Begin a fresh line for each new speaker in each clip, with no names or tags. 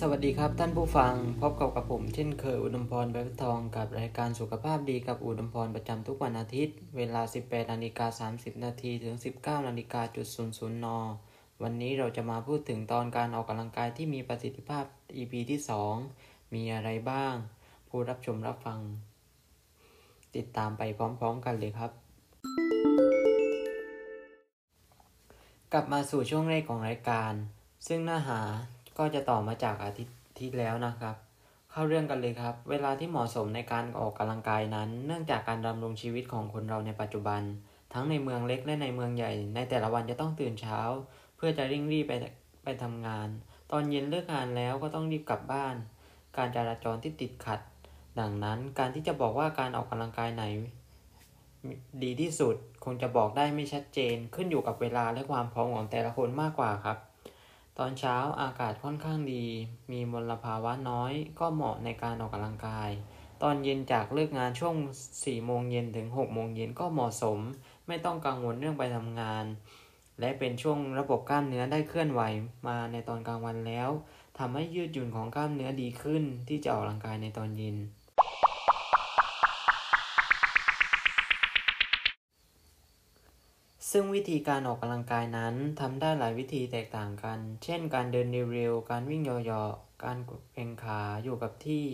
สวัสดีครับท่านผู้ฟังพบกับกับผมเช่นเคยอุดมพรแบบทองกับรายการสุขภาพดีกับอุดมพรประจำทุกวันอาทิตย์ เวลา 18นาฬิกา30นาทีถึง 19นาฬิกาจุด00นวันนี้เราจะมาพูดถึงตอนการออกกำลังกายที่มีประสิทธิภาพ EP ที่ 2 มีอะไรบ้าง ผู้รับชมรับฟัง ติดตามไปพร้อมๆกันเลยครับ กลับมาสู่ช่วงแรกของรายการ ซึ่งเนื้อหา ก็จะต่อมาจากอาทิตย์ที่แล้วนะครับ เข้าเรื่องกันเลยครับ เวลาที่เหมาะสมในการออกกำลังกายนั้น เนื่องจากการดำรงชีวิตของคนเราในปัจจุบัน ทั้งในเมืองเล็กและในเมืองใหญ่ ในแต่ละวันจะต้องตื่นเช้า เพื่อจะริ่งรีบไปไปทำงาน ตอนเย็นเลิกงานแล้วก็ต้องรีบกลับบ้าน การจราจรที่ติดขัด ดังนั้นการที่จะบอกว่าการออกกำลังกายไหน ดีที่สุดคงจะบอกได้ไม่ชัดเจน ขึ้นอยู่กับเวลาและความพร้อมของแต่ละคนมากกว่าครับ ตอนเช้าอากาศค่อนข้างดี มีมลภาวะน้อย ก็เหมาะในการออกกำลังกาย ตอนเย็นจากเลิกงานช่วง 4 โมงเย็นถึง 6 โมงเย็นก็เหมาะสม ไม่ต้องกังวลเรื่องไปทำงาน และเป็นช่วงระบบกล้ามเนื้อได้เคลื่อนไหวมาในตอนกลางวันแล้วทำให้ยืดหยุ่นของกล้ามเนื้อดีขึ้นที่จะออกกำลังกายในตอนเย็น ซึ่งวิธีการออกกำลังกายนั้นทำได้หลายวิธีแตกต่างกัน เช่น การเดินเร็วๆ การวิ่งยอๆการเอ็งขาอยู่กับที่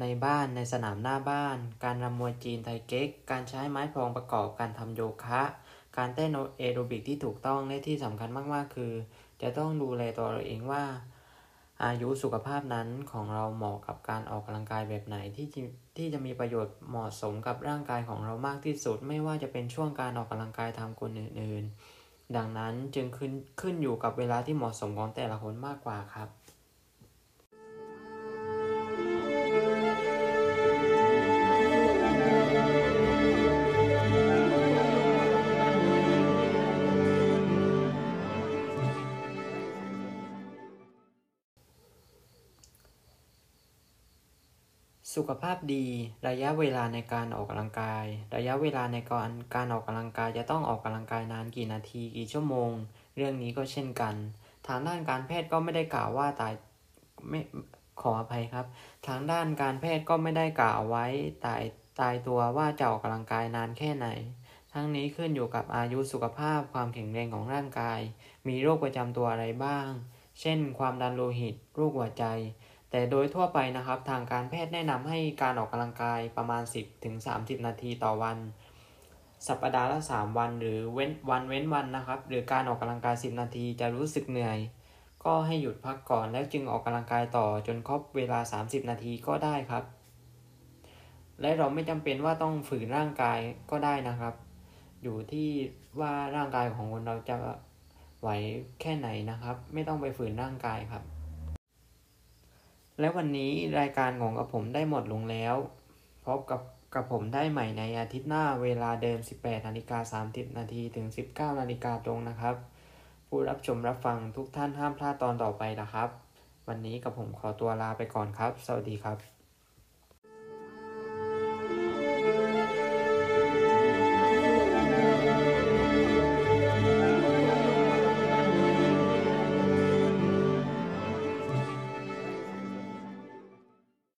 ในบ้านในสนามหน้าบ้าน การรำมวยจีนไทเก๊ก การใช้ไม้พลองประกอบการทำโยคะ การเต้นเอโรบิกที่ถูกต้องและที่สำคัญมากๆ คือ จะต้องดูแลตัวเราเองว่า อายุสุขภาพนั้นของเราเหมาะกับการออกกำลังกายแบบไหนที่ที่จะมีประโยชน์เหมาะสมกับร่างกายของเรามากที่สุด ไม่ว่าจะเป็นช่วงการออกกำลังกายทางคนอื่นๆ ดังนั้นจึงขึ้นขึ้นอยู่กับเวลาที่เหมาะสมของแต่ละคนมากกว่าครับ สุขภาพดี ระยะเวลาในการออกกำลังกาย ระยะเวลาในการการออกกำลังกายจะต้องออกกำลังกายนานกี่นาทีกี่ชั่วโมง เรื่องนี้ก็เช่นกัน ทางด้านการแพทย์ก็ไม่ได้กล่าวว่าตายไม่ขออภัยครับ ทางด้านการแพทย์ก็ไม่ได้กล่าวไว้ตายตายตัวว่าจะออกกำลังกายนานแค่ไหน ทั้งนี้ขึ้นอยู่กับอายุสุขภาพความแข็งแรงของร่างกาย มีโรคประจำตัวอะไรบ้าง เช่น ความดันโลหิต โรคหัวใจ แต่โดยทั่วไปนะครับทางการแพทย์แนะนำให้การออกกำลังกายประมาณ 10ถึง30 นาทีต่อวัน สัปดาห์ละ 3 วันหรือเว้นวันเว้นวันนะครับ หรือการออกกำลังกาย 10 นาทีจะรู้สึกเหนื่อย ก็ให้หยุดพักก่อนแล้วจึงออกกำลังกายต่อจนครบเวลา 30 นาทีก็ได้ครับ และเราไม่จำเป็นว่าต้องฝืนร่างกายก็ได้นะครับ อยู่ที่ว่าร่างกายของคนเราจะไหวแค่ไหนนะครับ ไม่ต้องไปฝืนร่างกายครับ และวันนี้รายการของกับผมได้หมดลงแล้ว พบกับกับผมได้ใหม่ในอาทิตย์หน้าเวลาเดิม 18นาฬิกา30นาทีถึง 19นาฬิกาตรงนะครับ ผู้รับชมรับฟังทุกท่านห้ามพลาดตอนต่อไปนะครับ วันนี้กับผมขอตัวลาไปก่อนครับ สวัสดีครับ